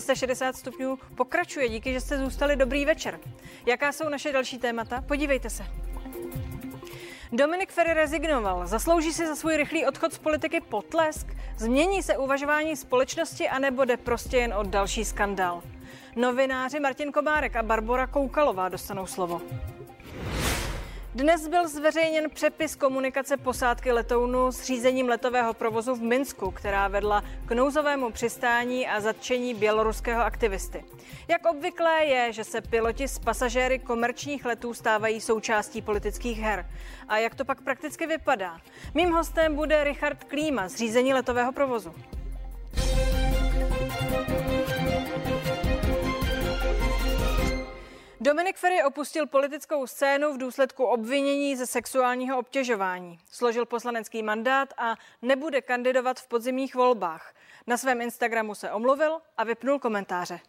360 stupňů pokračuje. Díky, že jste zůstali dobrý večer. Jaká jsou naše další témata? Podívejte se. Dominik Ferry rezignoval. Zaslouží si za svůj rychlý odchod z politiky potlesk? Změní se uvažování společnosti anebo jde prostě jen o další skandál? Novináři Martin Komárek a Barbara Koukalová dostanou slovo. Dnes byl zveřejněn přepis komunikace posádky letounu s řízením letového provozu v Minsku, která vedla k nouzovému přistání a zatčení běloruského aktivisty. Jak obvyklé je, že se piloti z pasažéry komerčních letů stávají součástí politických her. A jak to pak prakticky vypadá? Mým hostem bude Richard Klíma z řízení letového provozu. Dominik Ferry opustil politickou scénu v důsledku obvinění ze sexuálního obtěžování. Složil poslanecký mandát a nebude kandidovat v podzimních volbách. Na svém Instagramu se omluvil a vypnul komentáře.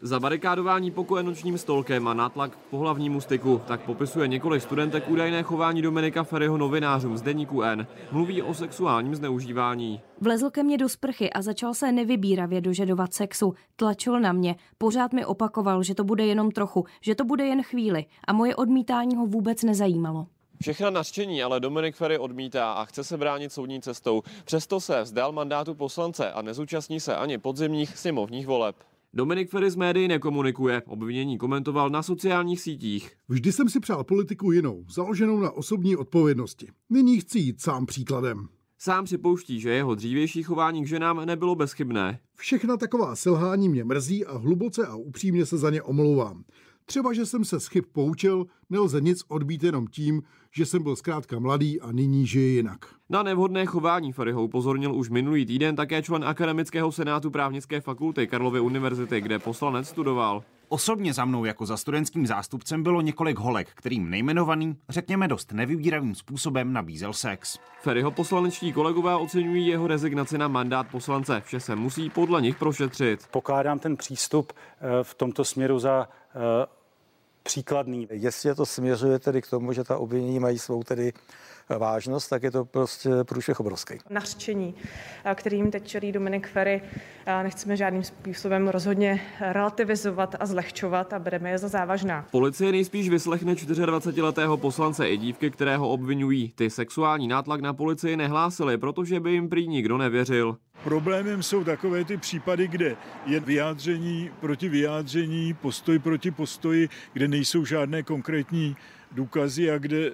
Za barikádování pokoje nočním stolkem a nátlak k pohlavnímu styku tak popisuje několik studentek údajné chování Dominika Ferryho novinářům z deníku N. Mluví o sexuálním zneužívání. Vlezl ke mně do sprchy a začal se nevybíravě dožadovat sexu. Tlačil na mě. Pořád mi opakoval, že to bude jenom trochu, že to bude jen chvíli a moje odmítání ho vůbec nezajímalo. Všechna nařčení ale Dominik Ferry odmítá a chce se bránit soudní cestou. Přesto se vzdal mandátu poslance a nezúčastní se ani podzimních sněmovních voleb. Dominik Ferry z médií nekomunikuje. Obvinění komentoval na sociálních sítích. Vždy jsem si přál politiku jinou, založenou na osobní odpovědnosti. Nyní chci jít sám příkladem. Sám připouští, že jeho dřívější chování k ženám nebylo bezchybné. Všechna taková selhání mě mrzí a hluboce a upřímně se za ně omlouvám. Třeba, že jsem se z chyb poučil, nelze nic odbít jenom tím, že jsem byl zkrátka mladý a nyní žije jinak. Na nevhodné chování Fariho upozornil už minulý týden také člen Akademického senátu právnické fakulty Karlovy univerzity, kde poslanec studoval. Osobně za mnou jako za studentským zástupcem bylo několik holek, kterým nejmenovaný, řekněme dost nevybíravým způsobem nabízel sex. Ferryho poslanečtí kolegové oceňují jeho rezignaci na mandát poslance. Vše se musí podle nich prošetřit. Pokládám ten přístup eh, v tomto směru za eh, příkladný. Jestli to směřuje tedy k tomu, že ta obvinění mají svou tedy vážnost, tak je to prostě průšvih obrovský. Nařčení, kterým teď čelí Dominik Ferry, nechceme žádným způsobem rozhodně relativizovat a zlehčovat a bereme je za závažná. Policie nejspíš vyslechne 24-letého poslance i dívky, kterého obvinují. Ty sexuální nátlak na policii nehlásili, protože by jim prý nikdo nevěřil. Problémem jsou takové ty případy, kde je vyjádření proti vyjádření, postoj proti postoji, kde nejsou žádné konkrétní důkazy a kde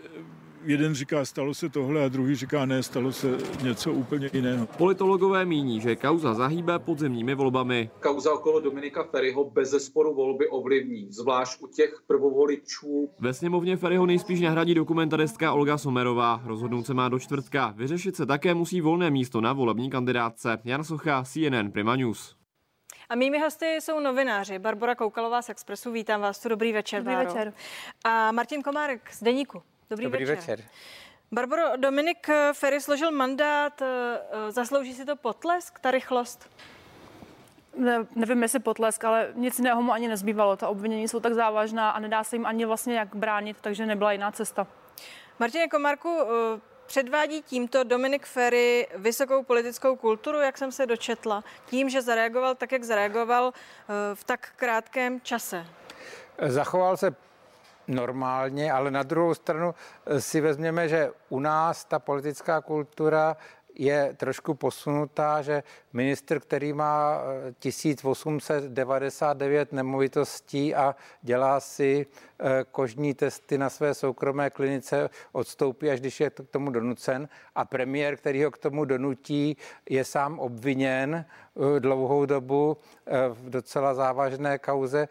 jeden říká, stalo se tohle a druhý říká, ne, stalo se něco úplně jiného. Politologové míní, že kauza zahýbe podzemními volbami. Kauza okolo Dominika Ferryho bez zesporu volby ovlivní, zvlášť u těch prvovoličů. Ve sněmovně Ferryho nejspíš nahradí dokumentaristka Olga Somerová. Rozhodnout se má do čtvrtka. Vyřešit se také musí volné místo na volební kandidátce. Jan Socha, CNN Prima News. A mými hosty jsou novináři. Barbara Koukalová z Expressu, vítám vás tu, dobrý večer. Dobrý Báro. večer. A Martin Komárek z Deníku. Dobrý, Dobrý večer. večer. Barbaro, Dominik Ferry složil mandát, eh, zaslouží si to potlesk, ta rychlost? Ne, nevím, jestli potlesk, ale nic jiného mu ani nezbývalo. Ta obvinění jsou tak závažná a nedá se jim ani vlastně jak bránit, takže nebyla jiná cesta. Martine Komarku, eh, předvádí tímto Dominik Ferry vysokou politickou kulturu, jak jsem se dočetla, tím, že zareagoval tak, jak zareagoval eh, v tak krátkém čase? Zachoval se normálně, ale na druhou stranu eh, si vezměme, že u nás ta politická kultura je trošku posunutá, že minister, který má 1899 eh, nemovitostí a dělá si eh, kožní testy na své soukromé klinice, odstoupí, až když je k tomu donucen. A premiér, který ho k tomu donutí, je sám obviněn dlouhou dobu v docela závažné kauze,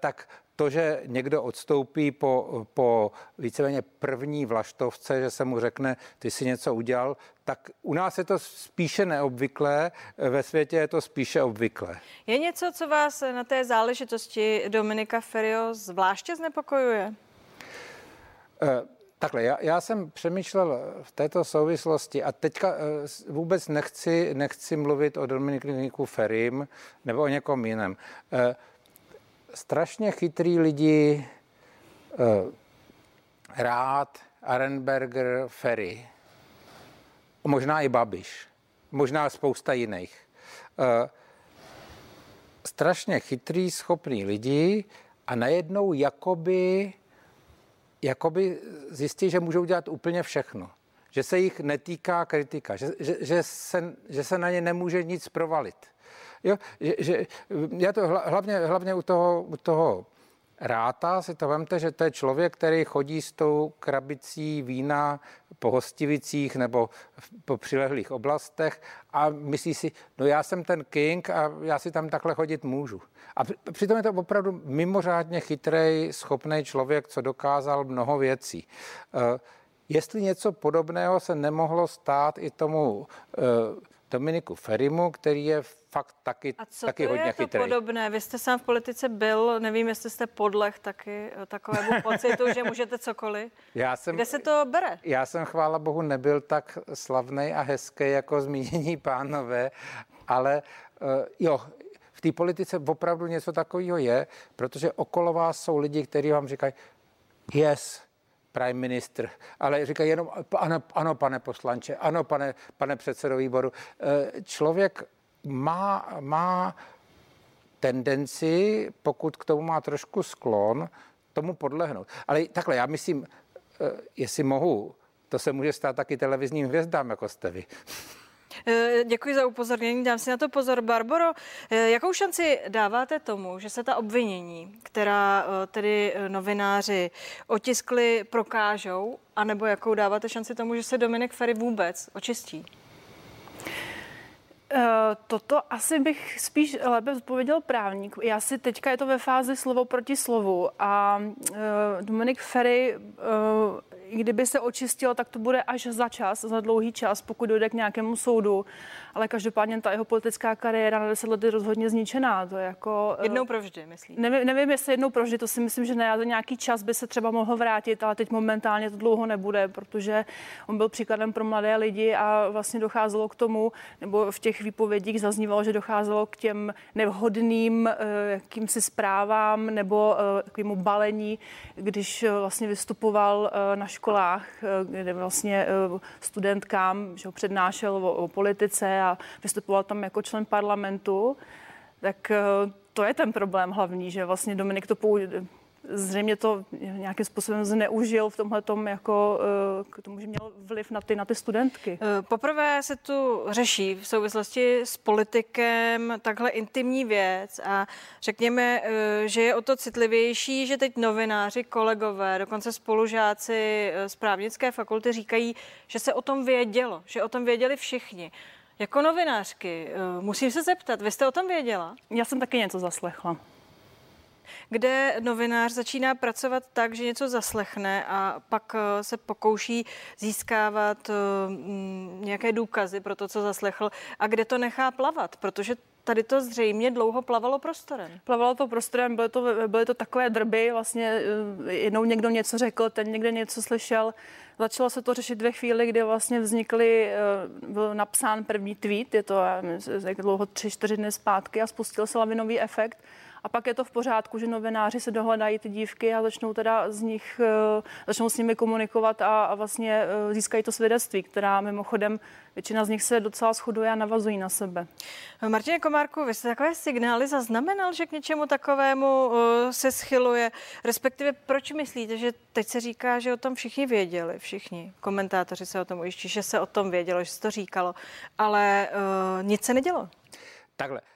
tak to, že někdo odstoupí po, po víceméně první vlaštovce, že se mu řekne, ty si něco udělal, tak u nás je to spíše neobvyklé, ve světě je to spíše obvyklé. Je něco, co vás na té záležitosti Dominika Ferio zvláště znepokojuje? E, Takhle, já, já jsem přemýšlel v této souvislosti a teďka e, vůbec nechci, nechci mluvit o Dominiku Ferim nebo o někom jiném. Strašně chytrý lidi, uh, Rád, Arenberger, Ferry, možná i Babiš, možná spousta jiných. Uh, strašně chytrý, schopný lidi a najednou jakoby, jakoby zjistí, že můžou dělat úplně všechno. Že se jich netýká kritika, že, že, že, se, že se na ně nemůže nic provalit. Jo, že, že, já to hlavně, hlavně u toho, u toho Ráta si to vemte, že to je člověk, který chodí s tou krabicí vína po hostivicích nebo po přilehlých oblastech a myslí si, no já jsem ten king a já si tam takhle chodit můžu. A přitom je to opravdu mimořádně chytrý, schopný člověk, co dokázal mnoho věcí. Eh, jestli něco podobného se nemohlo stát i tomu eh, Dominiku Ferimu, který je fakt taky, A co taky to hodně je to chytrý. podobné? Vy jste sám v politice byl, nevím, jestli jste podleh taky eh, takovému pocitu, že můžete cokoliv. Já jsem, Kde se to bere? Já jsem, chvála bohu, nebyl tak slavný a hezký jako zmínění pánové, ale uh, jo, v té politice opravdu něco takového je, protože okolo vás jsou lidi, kteří vám říkají, yes, prime minister, ale říkají jenom ano, ano pane poslanče, ano, pane, pane předsedo výboru. Eh, člověk má, má tendenci, pokud k tomu má trošku sklon, tomu podlehnout. Ale takhle, já myslím, eh, jestli mohu, to se může stát taky televizním hvězdám, jako jste vy. Eh, děkuji za upozornění, dám si na to pozor. Barbaro, eh, jakou šanci dáváte tomu, že se ta obvinění, která tedy novináři otiskli, prokážou, anebo jakou dáváte šanci tomu, že se Dominik Ferry vůbec očistí? Eh, toto asi bych spíš lépe odpověděl právník. Já si teďka je to ve fázi slovo proti slovu a Dominik Ferry, kdyby se očistil, tak to bude až za čas, za dlouhý čas, pokud dojde k nějakému soudu. Ale každopádně ta jeho politická kariéra na deset let je rozhodně zničená. To je jako, jednou provždy, myslím. Nevím, nevím, jestli jednou provždy, to si myslím, že ne, nějaký čas by se třeba mohl vrátit, ale teď momentálně to dlouho nebude, protože on byl příkladem pro mladé lidi a vlastně docházelo k tomu, nebo v těch výpovědích zaznívalo, že docházelo k těm nevhodným eh, jakýmsi zprávám nebo eh, takovému balení, když eh, vlastně vystupoval na školách, kde vlastně studentkám že ho přednášel o, o politice a vystupoval tam jako člen parlamentu, tak to je ten problém hlavní, že vlastně Dominik to zřejmě to nějakým způsobem zneužil v tomhle tom jako eh, k tomu, že měl vliv na ty, na ty studentky. Eh, poprvé se tu řeší v souvislosti s politikem takhle intimní věc a řekněme, eh, že je o to citlivější, že teď novináři, kolegové, dokonce spolužáci z právnické fakulty říkají, že se o tom vědělo, že o tom věděli všichni. Jako novinářky, musím se zeptat, vy jste o tom věděla? Já jsem taky něco zaslechla kde novinář začíná pracovat tak, že něco zaslechne a pak eh, se pokouší získávat eh, mm, nějaké důkazy pro to, co zaslechl a kde to nechá plavat, protože tady to zřejmě dlouho plavalo prostorem. Plavalo to prostorem, byly to, byly to takové drby, vlastně eh, jednou někdo něco řekl, ten někde něco slyšel. Začalo se to řešit ve chvíli, kdy vlastně vznikly, byl napsán první tweet, je to jak dlouho, tři, čtyři dny zpátky a spustil se lavinový efekt. A pak je to v pořádku, že novináři se dohledají ty dívky a začnou teda z nich, eh, začnou s nimi komunikovat a, a vlastně eh, získají to svědectví, která mimochodem většina z nich se docela shoduje a navazují na sebe. Martin Komárku, vy jste takové signály zaznamenal, že k něčemu takovému uh, se schyluje? Respektive proč myslíte, že teď se říká, že o tom všichni věděli, všichni komentátoři se o tom ujišťují, že se o tom vědělo, že se to říkalo, ale uh, nic se nedělo? Takhle, Eh,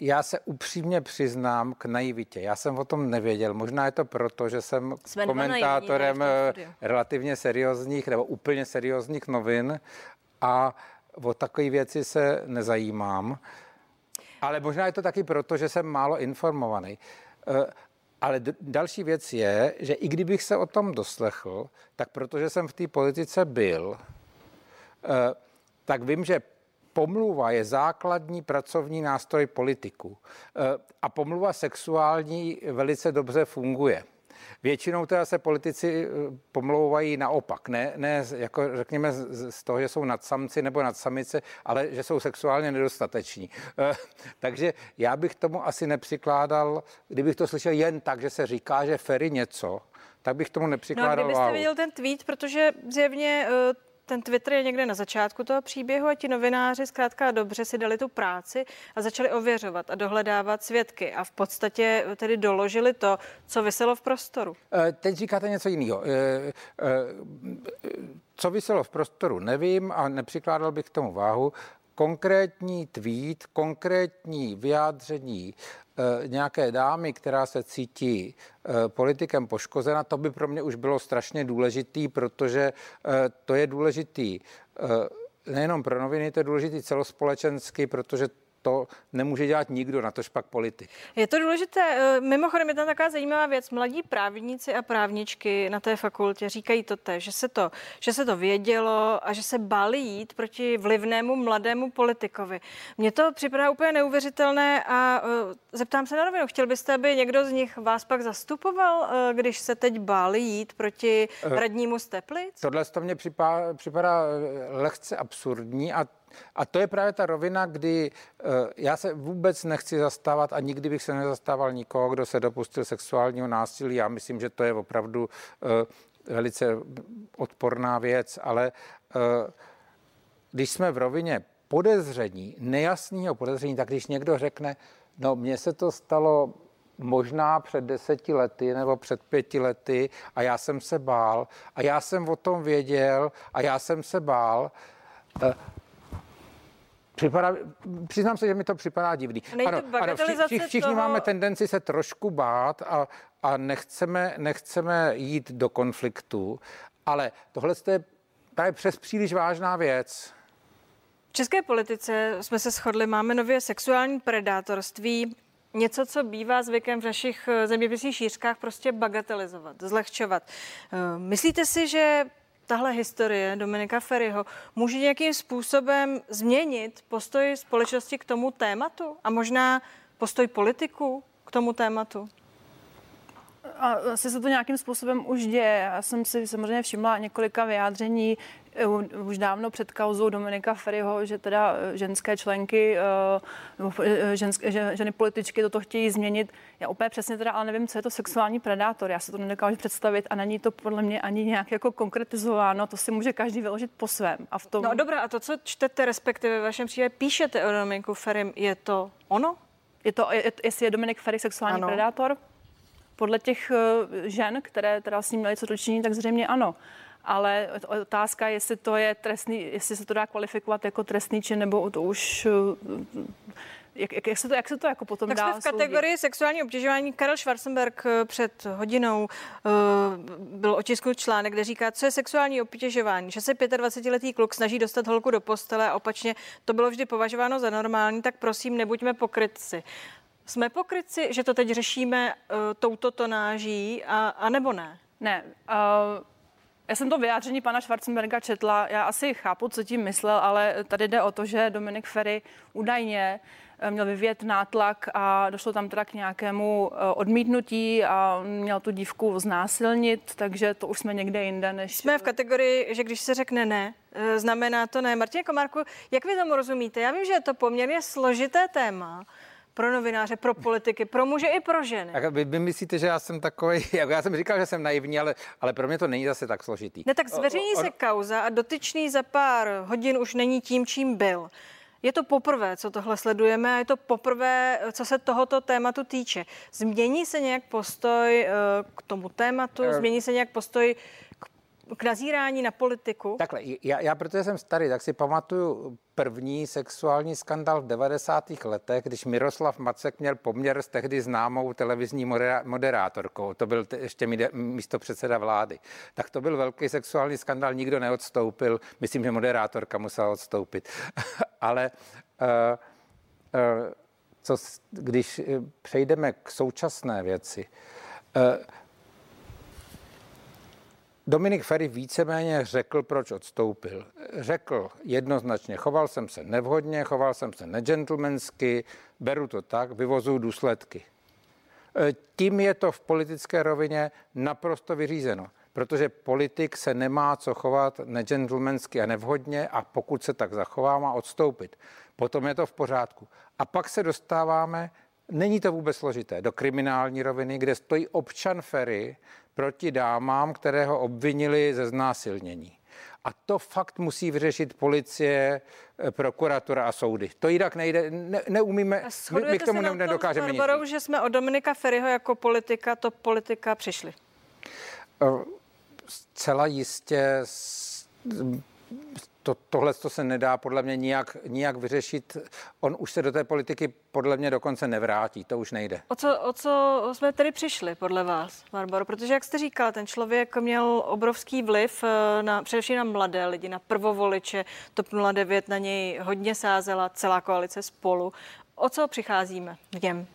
já se upřímně přiznám k naivitě. Já jsem o tom nevěděl. Možná je to proto, že jsem Jsme komentátorem eh, relativně seriózních nebo úplně seriózních novin a o takové věci se nezajímám. Ale možná je to taky proto, že jsem málo informovaný. Eh, ale další věc je, že i kdybych se o tom doslechl, tak protože jsem v té politice byl, tak vím, že pomluva je základní pracovní nástroj politiku. E, a pomluva sexuální velice dobře funguje. Většinou teda se politici e, pomlouvají naopak, ne, ne jako řekněme z toho, že jsou nadsamci nebo nadsamice, ale že jsou sexuálně nedostateční. E, takže já bych tomu asi nepřikládal, kdybych to slyšel jen tak, že se říká, že Ferry něco, tak bych tomu nepřikládal. No a kdybyste viděl ten tweet, protože zjevně ten Twitter je někde na začátku toho příběhu a ti novináři zkrátka dobře si dali tu práci a začali ověřovat a dohledávat svědky a v podstatě tedy doložili to, co vyselo v prostoru. Eh, teď říkáte něco jiného. Eh, co vyselo v prostoru, nevím a nepřikládal bych k tomu váhu konkrétní tweet, konkrétní vyjádření e, nějaké dámy, která se cítí e, politikem poškozena, to by pro mě už bylo strašně důležitý, protože e, to je důležitý nejenom pro noviny, to je důležitý celospolečensky, protože to nemůže dělat nikdo, na tož pak politik. Je to důležité. Eh, mimochodem je tam taková zajímavá věc. Mladí právníci a právničky na té fakultě říkají to te, že se to, že se to vědělo a že se báli jít proti vlivnému mladému politikovi. Mně to připadá úplně neuvěřitelné a uh, zeptám se na rovinu. Chtěl byste, aby někdo z nich vás pak zastupoval, uh, když se teď báli jít proti radnímu Steplic? Tohle to mně připadá, připadá lehce absurdní a a to je právě ta rovina, kdy uh, já se vůbec nechci zastávat a nikdy bych se nezastával nikoho, kdo se dopustil sexuálního násilí. Já myslím, že to je opravdu uh, velice odporná věc, ale uh, když jsme v rovině podezření, nejasného podezření, tak když někdo řekne, no mně se to stalo možná před deseti lety nebo před pěti lety a já jsem se bál a já jsem o tom věděl a já jsem se bál, Připadá, přiznám se, že mi to připadá divný. Ano, ano, všichni, všichni toho... máme tendenci se trošku bát a, a nechceme, nechceme jít do konfliktu, ale tohle je právě přes příliš vážná věc. V české politice jsme se shodli, máme nově sexuální predátorství, něco, co bývá zvykem v našich eh, zeměpisných šířkách, prostě bagatelizovat, zlehčovat. Eh, myslíte si, že tahle historie Dominika Ferryho může nějakým způsobem změnit postoj společnosti k tomu tématu a možná postoj politiků k tomu tématu? A asi se to nějakým způsobem už děje. Já jsem si samozřejmě všimla několika vyjádření už dávno před kauzou Dominika Ferryho, že teda eh, ženské členky, eh, ženské, ženy političky toto chtějí změnit. Já úplně přesně teda ale nevím, co je to sexuální predátor. Já se to nedokážu představit a není to podle mě ani nějak jako konkretizováno. To si může každý vyložit po svém. A v tom... No dobrá, a to, co čtete, respektive v vašem případě píšete o Dominiku Ferrym, je to ono? Je to, je, jestli je Dominik Ferry sexuální ano. predátor? Podle těch žen, které teda s ním měly co dočinění, tak zřejmě ano ale otázka, jestli to je trestný, jestli se to dá kvalifikovat jako trestný čin, nebo to už jak, jak, jak, se to, jak se to jako potom tak dá jsme v kategorii soudit? sexuální obtěžování. Karel Schwarzenberg eh, před hodinou uh, byl otisknut článek, kde říká, co je sexuální obtěžování. Že se 25-letý kluk snaží dostat holku do postele a opačně to bylo vždy považováno za normální, tak prosím, nebuďme pokrytci. Jsme pokrytci, že to teď řešíme uh, touto tonáží, a, a nebo ne? Ne. Uh, já jsem to vyjádření pana Schwarzenberga četla, já asi chápu, co tím myslel, ale tady jde o to, že Dominik Ferry údajně eh, měl vyvět nátlak a došlo tam teda k nějakému eh, odmítnutí a měl tu dívku znásilnit, takže to už jsme někde jinde než... Jsme v kategorii, že když se řekne ne, eh, znamená to ne. Martin Komárku, jak vy tomu rozumíte? Já vím, že je to poměrně složité téma, pro novináře, pro politiky, pro muže i pro ženy. Tak vy, vy myslíte, že já jsem takový, já jsem říkal, že jsem naivní, ale, ale pro mě to není zase tak složitý. Ne, tak zveřejní se kauza a dotyčný za pár hodin už není tím, čím byl. Je to poprvé, co tohle sledujeme a je to poprvé, co se tohoto tématu týče. Změní se nějak postoj eh, k tomu tématu, eh. změní se nějak postoj k nazírání na politiku? Takhle, já, já protože jsem starý, tak si pamatuju první sexuální skandal v 90. letech, když Miroslav Macek měl poměr s tehdy známou televizní moderátorkou. To byl ještě místo předseda vlády. Tak to byl velký sexuální skandal, nikdo neodstoupil. Myslím, že moderátorka musela odstoupit. Ale uh, uh, co, když eh, přejdeme k současné věci, uh, Dominik Ferry víceméně řekl, proč odstoupil. Řekl jednoznačně, choval jsem se nevhodně, choval jsem se negentlemansky, beru to tak, vyvozuju důsledky. E, tím je to v politické rovině naprosto vyřízeno, protože politik se nemá co chovat negentlemensky a nevhodně a pokud se tak zachová, má odstoupit. Potom je to v pořádku. A pak se dostáváme, není to vůbec složité, do kriminální roviny, kde stojí občan Ferry proti dámám, které ho obvinili ze znásilnění. A to fakt musí vyřešit policie, eh, prokuratura a soudy. To jinak nejde, ne, neumíme, my, my k tomu se nedokážeme nic. že jsme od Dominika Ferryho jako politika, to politika přišli. Zcela jistě to, tohle to se nedá podle mě nijak, nijak vyřešit. On už se do té politiky podle mě dokonce nevrátí, to už nejde. O co, o co jsme tedy přišli podle vás, Barbaro? Protože, jak jste říkal, ten člověk měl obrovský vliv eh, na, především na mladé lidi, na prvovoliče. TOP 09 na něj hodně sázela, celá koalice spolu. O co přicházíme v něm?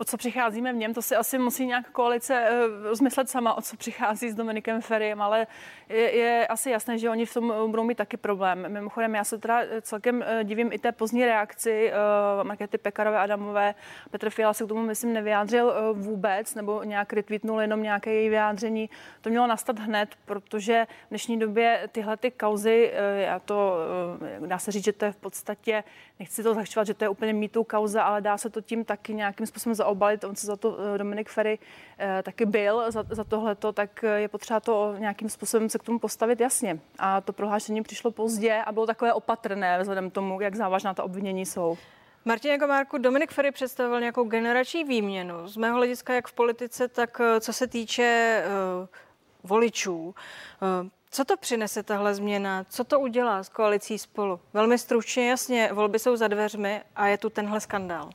O co přicházíme v něm, to si asi musí nějak koalice uh, rozmyslet sama, o co přichází s Dominikem Ferriem, ale je, je asi jasné, že oni v tom budou mít taky problém. Mimochodem, já se teda celkem uh, divím i té pozdní reakci uh, Markety Pekarové Adamové. Petr Fiala se k tomu, myslím, nevyjádřil uh, vůbec, nebo nějak retweetnul jenom nějaké její vyjádření. To mělo nastat hned, protože v dnešní době tyhle ty kauzy, uh, já to, uh, dá se říct, že to je v podstatě, nechci to zahčovat, že to je úplně mýtou kauza, ale dá se to tím taky nějakým způsobem zaobalit. On se za to eh, Dominik Ferry eh, taky byl, za, za tohleto, tak je potřeba to nějakým způsobem se k tomu postavit jasně. A to prohlášení přišlo pozdě a bylo takové opatrné vzhledem tomu, jak závažná ta obvinění jsou. Martin Komárku, Dominik Ferry představoval nějakou generační výměnu. Z mého hlediska jak v politice, tak eh, co se týče uh, voličů. Uh, co to přinese tahle změna? Co to udělá s koalicí spolu? Velmi stručně, jasně, volby jsou za dveřmi a je tu tenhle skandál.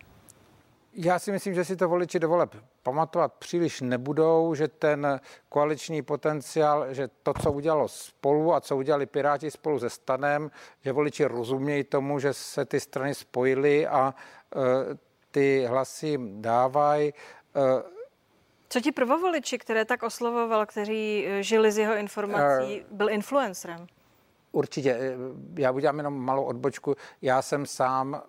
Já si myslím, že si to voliči do voleb pamatovat příliš nebudou, že ten koaliční potenciál, že to, co udělalo spolu a co udělali Piráti spolu se Stanem, že voliči rozumějí tomu, že se ty strany spojily a uh, ty hlasy dávají. Uh, co ti prvovoliči, které tak oslovoval, kteří eh, žili z jeho informací, byl influencerem? Určitě. Já udělám jenom malou odbočku. Já jsem sám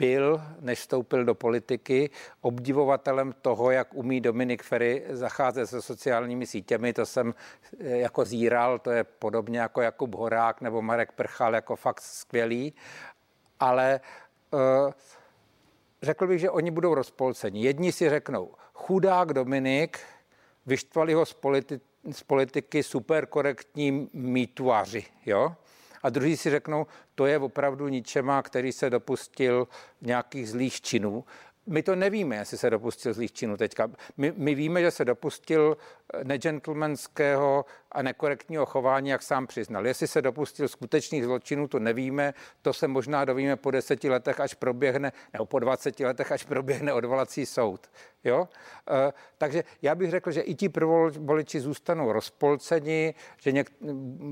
byl, než vstoupil do politiky, obdivovatelem toho, jak umí Dominik Ferry zacházet se sociálními sítěmi. To jsem eh, jako zíral, to je podobně jako Jakub Horák nebo Marek Prchal, jako fakt skvělý. Ale uh, řekl bych, že oni budou rozpolceni. Jedni si řeknou, chudák Dominik, vyštvali ho z, politi- z politiky superkorektní mýtuáři, jo? A druhý si řeknou, to je opravdu ničema, který se dopustil nějakých zlých činů. My to nevíme, jestli se dopustil zlých činů teďka. My, my víme, že se dopustil negentlemanského a nekorektního chování, jak sám přiznal. Jestli se dopustil skutečných zločinů, to nevíme, to se možná dovíme po deseti letech, až proběhne, nebo po 20 letech, až proběhne odvolací soud. Jo? E, takže já bych řekl, že i ti prvoliči zůstanou rozpolceni, že něk,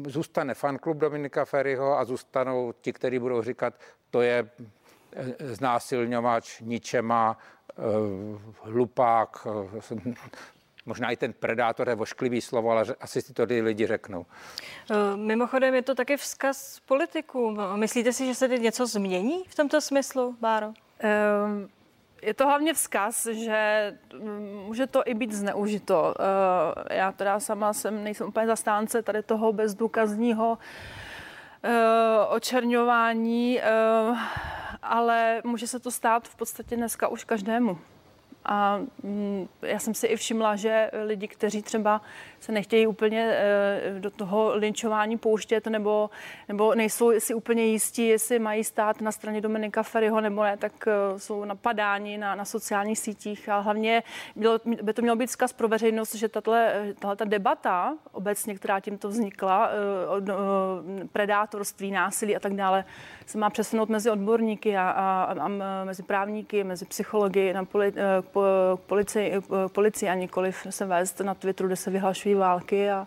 zůstane fanklub Dominika Ferryho a zůstanou ti, kteří budou říkat, to je znásilňovač, ničema, e, hlupák, Možná i ten predátor je vošklivý slovo, ale asi si to ty lidi řeknou. Eh, mimochodem je to taky vzkaz politikům. Myslíte si, že se teď něco změní v tomto smyslu, Báro? Um, je to hlavně vzkaz, že může to i být zneužito. Eh, já teda sama jsem, nejsem úplně zastánce tady toho bezdůkazního eh, očerňování, ale může se to stát v podstatě dneska už každému. A mm, já jsem si i všimla, že lidi, kteří třeba se nechtějí úplně eh, do toho linčování pouštět nebo, nebo nejsou si úplně jistí, jestli mají stát na straně Dominika Ferryho nebo ne, tak eh, jsou napadáni na, na sociálních sítích. A hlavně bylo, by to mělo být zkaz pro veřejnost, že tato, tato debata obecně, která tímto vznikla, eh, predátorství, násilí a tak dále, se má přesunout mezi odborníky a, a, a mezi právníky, mezi psychologi, na poli, policii, policii a nikoliv se vést na Twitteru, kde se vyhlašují války a,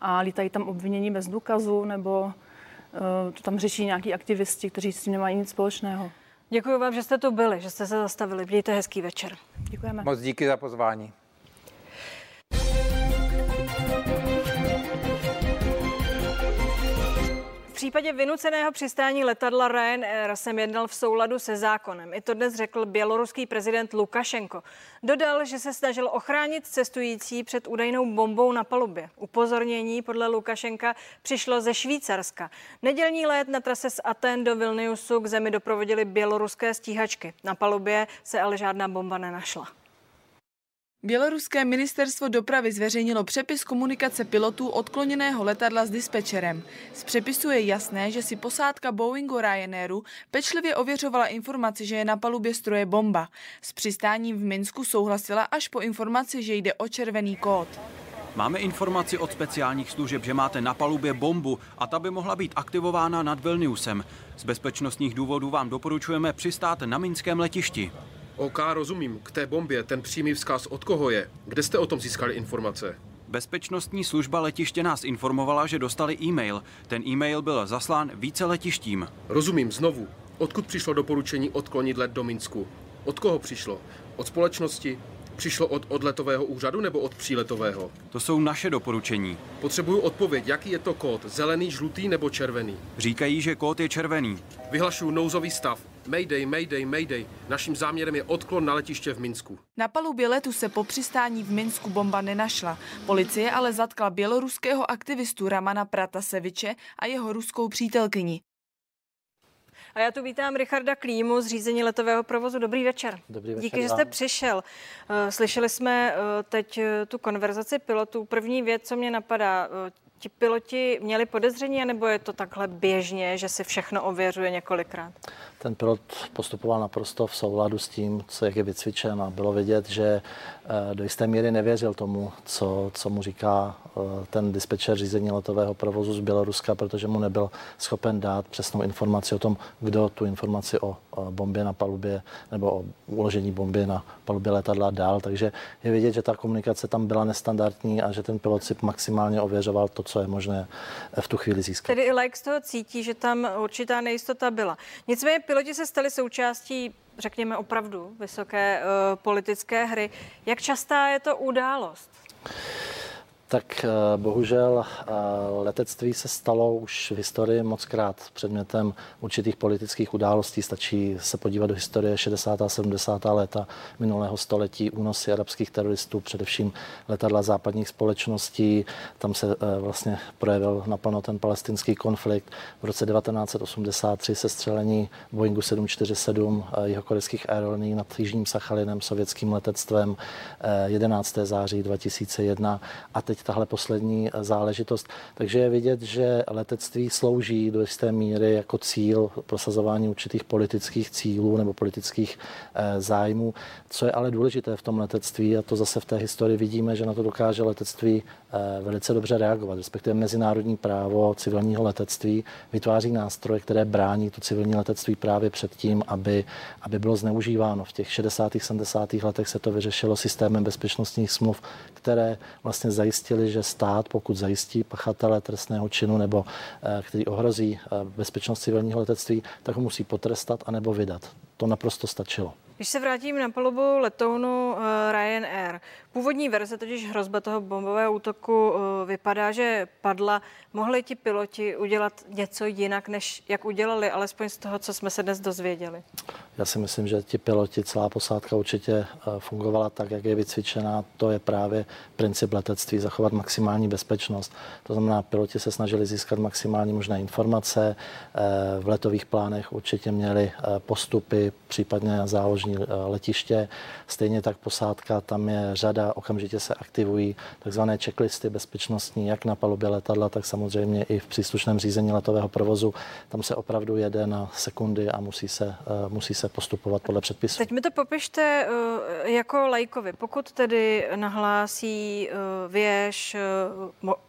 a lítají tam obvinění bez důkazu, nebo uh, to tam řeší nějaký aktivisti, kteří s tím nemají nic společného. Děkuji vám, že jste tu byli, že jste se zastavili. Mějte hezký večer. Děkujeme. Moc díky za pozvání. Případě vynuceného přistání letadla Ryanair jsem jednal v souladu se zákonem. I to dnes řekl běloruský prezident Lukašenko. Dodal, že se snažil ochránit cestující před údajnou bombou na palubě. Upozornění podle Lukašenka přišlo ze Švýcarska. Nedělní let na trase z Aten do Vilniusu k zemi doprovodili běloruské stíhačky. Na palubě se ale žádná bomba nenašla. Běloruské ministerstvo dopravy zveřejnilo přepis komunikace pilotů odkloněného letadla s dispečerem. Z přepisu je jasné, že si posádka Boeingu Ryanairu pečlivě ověřovala informaci, že je na palubě stroje bomba. S přistáním v Minsku souhlasila až po informaci, že jde o červený kód. Máme informaci od speciálních služeb, že máte na palubě bombu a ta by mohla být aktivována nad Vilniusem. Z bezpečnostních důvodů vám doporučujeme přistát na minském letišti. OK, rozumím. K té bombě ten přímý vzkaz od koho je? Kde jste o tom získali informace? Bezpečnostní služba letiště nás informovala, že dostali e-mail. Ten e-mail byl zaslán více letištím. Rozumím, znovu. Odkud přišlo doporučení odklonit let do Minsku? Od koho přišlo? Od společnosti? Přišlo od odletového úřadu nebo od příletového? To jsou naše doporučení. Potřebuju odpověď, jaký je to kód, zelený, žlutý nebo červený? Říkají, že kód je červený. Vyhlašuju nouzový stav. Mayday, Mayday, Mayday. Naším záměrem je odklon na letiště v Minsku. Na palubě letu se po přistání v Minsku bomba nenašla. Policie ale zatkla běloruského aktivistu Ramana Prataseviče a jeho ruskou přítelkyni. A já tu vítám Richarda Klímu z řízení letového provozu. Dobrý večer. Dobrý večer Díky, že jste přišel. Eh, slyšeli jsme eh, teď eh, tu konverzaci pilotů. První věc, co mě napadá, ti piloti měli podezření, nebo je to takhle běžně, že si všechno ověřuje několikrát? Ten pilot postupoval naprosto v souladu s tím, co jak je vycvičen a bylo vidět, že do jisté míry nevěřil tomu, co, co mu říká ten dispečer řízení letového provozu z Běloruska, protože mu nebyl schopen dát přesnou informaci o tom, kdo tu informaci o bombě na palubě nebo o uložení bomby na palubě letadla dál. Takže je vidět, že ta komunikace tam byla nestandardní a že ten pilot si maximálně ověřoval to, co je možné v tu chvíli získat. Tedy i like z toho cítí, že tam určitá nejistota byla. Nicméně piloti se stali součástí řekněme opravdu vysoké uh, politické hry. Jak častá je to událost? Tak eh, bohužel eh, letectví se stalo už v historii moc krát předmětem určitých politických událostí. Stačí se podívat do historie 60. a 70. léta minulého století, únosy arabských teroristů, především letadla západních společností. Tam se eh, vlastně projevil naplno ten palestinský konflikt. V roce 1983 se střelení Boeingu 747 jihokorejských aerolíní nad Jižním Sachalinem sovětským letectvem 11. září 2001 a teď tahle poslední záležitost. Takže je vidět, že letectví slouží do jisté míry jako cíl prosazování určitých politických cílů nebo politických eh, zájmů. Co je ale důležité v tom letectví, a to zase v té historii vidíme, že na to dokáže letectví eh, velice dobře reagovat, respektive mezinárodní právo civilního letectví vytváří nástroje, které brání to civilní letectví právě před tím, aby, aby bylo zneužíváno. V těch 60. 70. letech se to vyřešilo systémem bezpečnostních smluv, které vlastně zajistily zjistili, že stát, pokud zajistí pachatele trestného činu nebo eh, který ohrozí eh, bezpečnost civilního letectví, tak ho musí potrestat anebo vydat. To naprosto stačilo. Když se vrátím na palubu letounu eh, Ryanair, původní verze, totiž hrozba toho bombového útoku, vypadá, že padla. Mohli ti piloti udělat něco jinak, než jak udělali, alespoň z toho, co jsme se dnes dozvěděli? Já si myslím, že ti piloti, celá posádka určitě eh, fungovala tak, jak je vycvičená. To je právě princip letectví, zachovat maximální bezpečnost. To znamená, piloti se snažili získat maximální možné informace. Eh, v letových plánech určitě měli eh, postupy, případně záložní letiště. Stejně tak posádka, tam je řada, okamžitě se aktivují takzvané checklisty bezpečnostní, jak na palubě letadla, tak samozřejmě i v příslušném řízení letového provozu. Tam se opravdu jede na sekundy a musí se, musí se postupovat podle předpisů. Teď mi to popište uh, jako lajkovi. Pokud tedy nahlásí uh, věž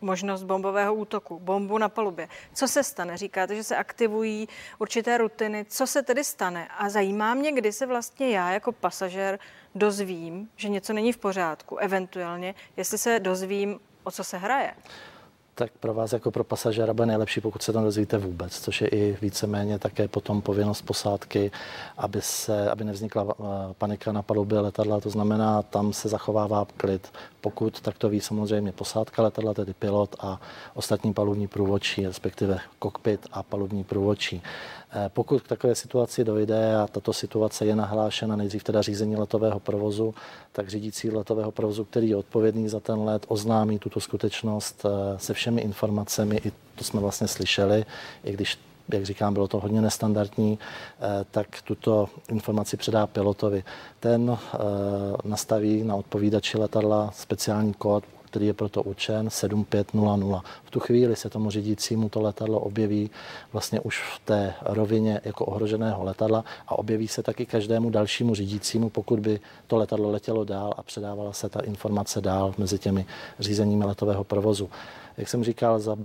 možnost bombového útoku, bombu na palubě, co se stane? Říkáte, že se aktivují určité rutiny. Co se tedy stane? A zajímá mě, kdy se vlastně já jako pasažér dozvím, že něco není v pořádku, eventuálně, jestli se dozvím, o co se hraje tak pro vás jako pro pasažéra bude nejlepší, pokud se to dozvíte vůbec, což je i víceméně také potom povinnost posádky, aby, se, aby nevznikla eh, panika na palubě letadla, to znamená, tam se zachovává klid. Pokud, tak to ví samozřejmě posádka letadla, tedy pilot a ostatní palubní průvodčí, respektive kokpit a palubní průvodčí. Eh, pokud k takové situaci dojde a tato situace je nahlášena nejdřív teda řízení letového provozu, tak řídící letového provozu, který je odpovědný za ten let, oznámí tuto skutečnost eh, se všemi informacemi. I to jsme vlastně slyšeli, i když jak říkám, bylo to hodně nestandardní, tak tuto informaci předá pilotovi. Ten nastaví na odpovídači letadla speciální kód, který je proto určen 7500. V tu chvíli se tomu řídícímu to letadlo objeví vlastně už v té rovině jako ohroženého letadla a objeví se taky každému dalšímu řídícímu, pokud by to letadlo letělo dál a předávala se ta informace dál mezi těmi řízeními letového provozu. Jak jsem říkal, za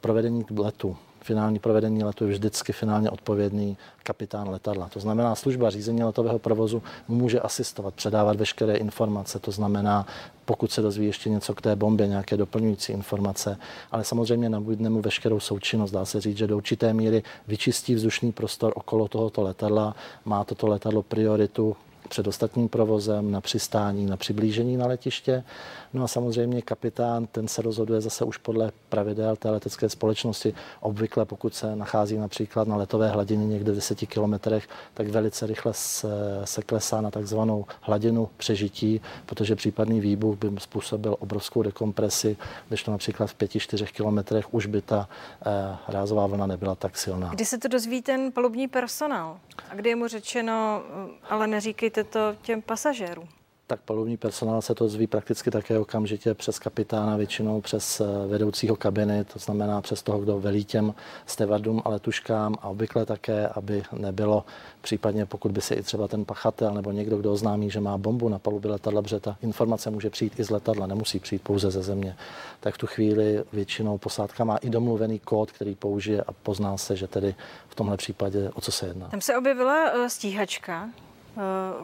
provedení letu finální provedení letu je vždycky finálně odpovědný kapitán letadla. To znamená, služba řízení letového provozu může asistovat, předávat veškeré informace. To znamená, pokud se dozví ještě něco k té bombě, nějaké doplňující informace, ale samozřejmě nabídne mu veškerou součinnost. Dá se říct, že do určité míry vyčistí vzdušný prostor okolo tohoto letadla, má toto letadlo prioritu před ostatním provozem, na přistání, na přiblížení na letiště. No a samozřejmě kapitán, ten se rozhoduje zase už podle pravidel té letecké společnosti. Obvykle, pokud se nachází například na letové hladině někde v 10 kilometrech, tak velice rychle se, se klesá na takzvanou hladinu přežití, protože případný výbuch by způsobil obrovskou dekompresi, když to například v 5-4 kilometrech už by ta eh, rázová vlna nebyla tak silná. Kdy se to dozví ten palubní personál? A kdy je mu řečeno, ale neříkejte to těm pasažérům? tak palubní personál se to zví prakticky také okamžitě přes kapitána, většinou přes eh, vedoucího kabiny, to znamená přes toho, kdo velí těm stevardům a letuškám a obvykle také, aby nebylo případně, pokud by se i třeba ten pachatel nebo někdo, kdo oznámí, že má bombu na palubě letadla, protože ta informace může přijít i z letadla, nemusí přijít pouze ze země, tak v tu chvíli většinou posádka má i domluvený kód, který použije a pozná se, že tedy v tomhle případě o co se jedná. Tam se objevila eh, stíhačka,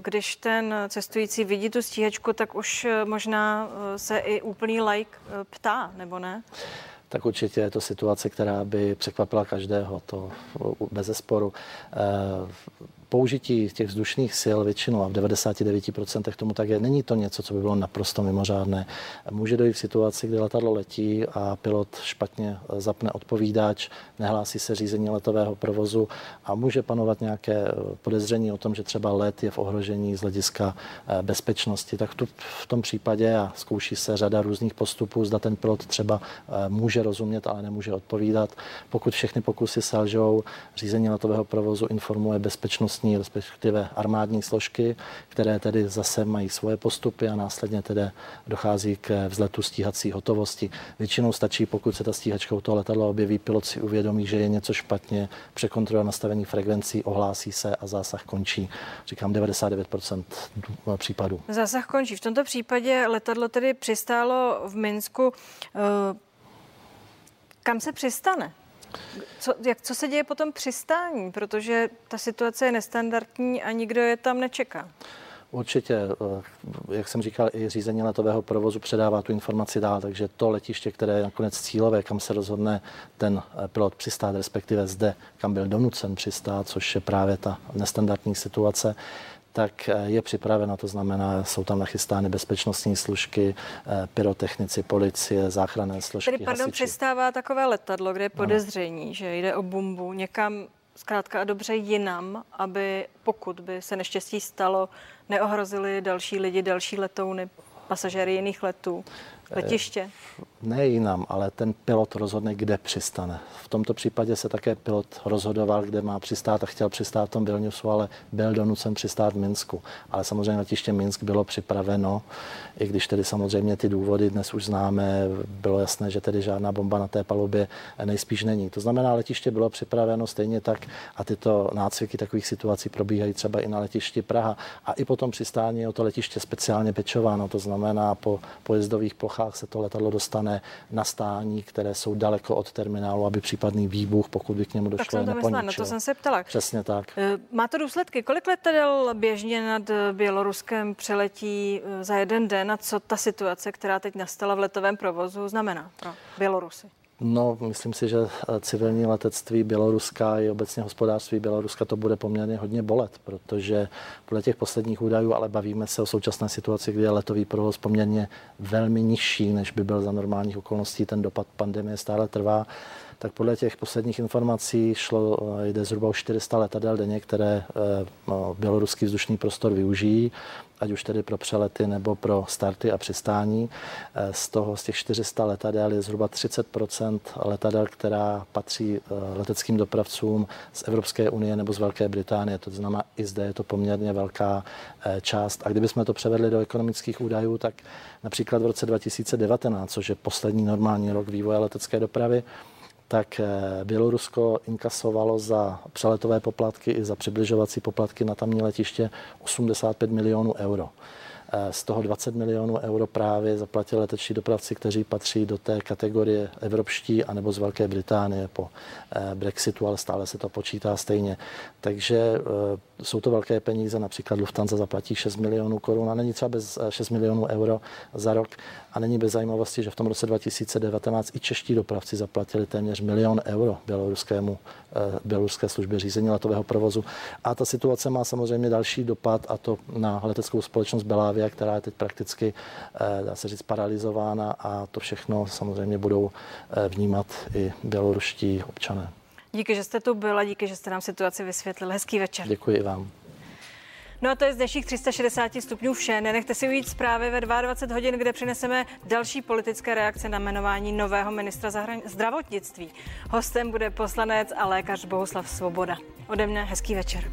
když ten cestující vidí tu stíhačku, tak už eh, možná eh, se i úplný like ptá, nebo ne? tak určitě je to situace, která by překvapila každého, to bez zesporu použití těch vzdušných sil většinou a v 99% tomu tak je. Není to něco, co by bylo naprosto mimořádné. Může dojít k situaci, kdy letadlo letí a pilot špatně zapne odpovídač, nehlásí se řízení letového provozu a může panovat nějaké podezření o tom, že třeba let je v ohrožení z hlediska eh, bezpečnosti. Tak tu, v tom případě a zkouší se řada různých postupů, zda ten pilot třeba eh, může rozumět, ale nemůže odpovídat. Pokud všechny pokusy selžou, řízení letového provozu informuje bezpečnost bezpečnostní, respektive armádní složky, které tedy zase mají svoje postupy a následně tedy dochází k vzletu stíhací hotovosti. Většinou stačí, pokud se ta stíhačka u toho letadla objeví, pilot si uvědomí, že je něco špatně, překontroluje nastavení frekvencí, ohlásí se a zásah končí. Říkám 99% případů. Zásah končí. V tomto případě letadlo tedy přistálo v Minsku. Eh, kam se přistane? Co, jak, co se děje potom přistání? Protože ta situace je nestandardní a nikdo je tam nečeká. Určitě, eh, jak jsem říkal, i řízení letového provozu předává tu informaci dál, takže to letiště, které je nakonec cílové, kam se rozhodne ten eh, pilot přistát, respektive zde, kam byl donucen přistát, což je právě ta nestandardní situace, tak eh, je připravena, to znamená, jsou tam nachystány bezpečnostní služky, eh, pyrotechnici, policie, záchranné složky. Tedy, pardon, hasiči. přistává takové letadlo, kde je podezření, ano. že jde o bombu někam zkrátka a dobře jinam, aby pokud by se neštěstí stalo, neohrozili další lidi, další letouny, pasažéry jiných letů, letiště? ne jinam, ale ten pilot rozhodne, kde přistane. V tomto případě se také pilot rozhodoval, kde má přistát a chtěl přistát v tom Vilniusu, ale byl donucen přistát v Minsku. Ale samozřejmě letiště Minsk bylo připraveno, i když tedy samozřejmě ty důvody dnes už známe, bylo jasné, že tedy žádná bomba na té palubě nejspíš není. To znamená, letiště bylo připraveno stejně tak a tyto nácviky takových situací probíhají třeba i na letišti Praha. A i po tom přistání o to letiště speciálně pečováno, to znamená po pojezdových plochách se to letadlo dostane na nastání, které jsou daleko od terminálu, aby případný výbuch, pokud by k němu došlo, Tak jsem to myslela, na to jsem se ptala. Přesně tak. Eh, má to důsledky? Kolik letadel běžně nad eh, Běloruskem přeletí eh, za jeden den a co ta situace, která teď nastala v letovém provozu, znamená pro Bělorusy? No, myslím si, že eh, civilní letectví Běloruska i obecně hospodářství Běloruska to bude poměrně hodně bolet, protože podle těch posledních údajů, ale bavíme se o současné situaci, kdy je letový provoz poměrně velmi nižší, než by byl za normálních okolností. Ten dopad pandemie stále trvá tak podle těch posledních informací šlo, jde zhruba o 400 letadel denně, které no, běloruský vzdušný prostor využijí ať už tedy pro přelety nebo pro starty a přistání. Eh, z toho, z těch 400 letadel je zhruba 30% letadel, která patří eh, leteckým dopravcům z Evropské unie nebo z Velké Británie. To znamená, i zde je to poměrně velká eh, část. A kdybychom to převedli do ekonomických údajů, tak například v roce 2019, což je poslední normální rok vývoje letecké dopravy, tak eh, Bělorusko inkasovalo za přeletové poplatky i za přibližovací poplatky na tamní letiště 85 milionů euro. Eh, z toho 20 milionů euro právě zaplatili leteční dopravci, kteří patří do té kategorie evropští anebo z Velké Británie po eh, Brexitu, ale stále se to počítá stejně. Takže jsou to velké peníze, například Lufthansa zaplatí 6 milionů korun a není třeba bez 6 milionů euro za rok a není bez zajímavosti, že v tom roce 2019 i čeští dopravci zaplatili téměř milion euro běloruskému, běloruské službě řízení letového provozu. A ta situace má samozřejmě další dopad a to na leteckou společnost Belávy Moldavia, která je teď prakticky, eh, dá se říct, paralizována a to všechno samozřejmě budou eh, vnímat i běloruští občané. Díky, že jste tu byla, díky, že jste nám situaci vysvětlil. Hezký večer. Děkuji vám. No a to je z dnešních 360 stupňů vše. Nenechte si ujít zprávy ve 22 hodin, kde přineseme další politické reakce na jmenování nového ministra zahran- zdravotnictví. Hostem bude poslanec a lékař Bohuslav Svoboda. Ode mne hezký večer.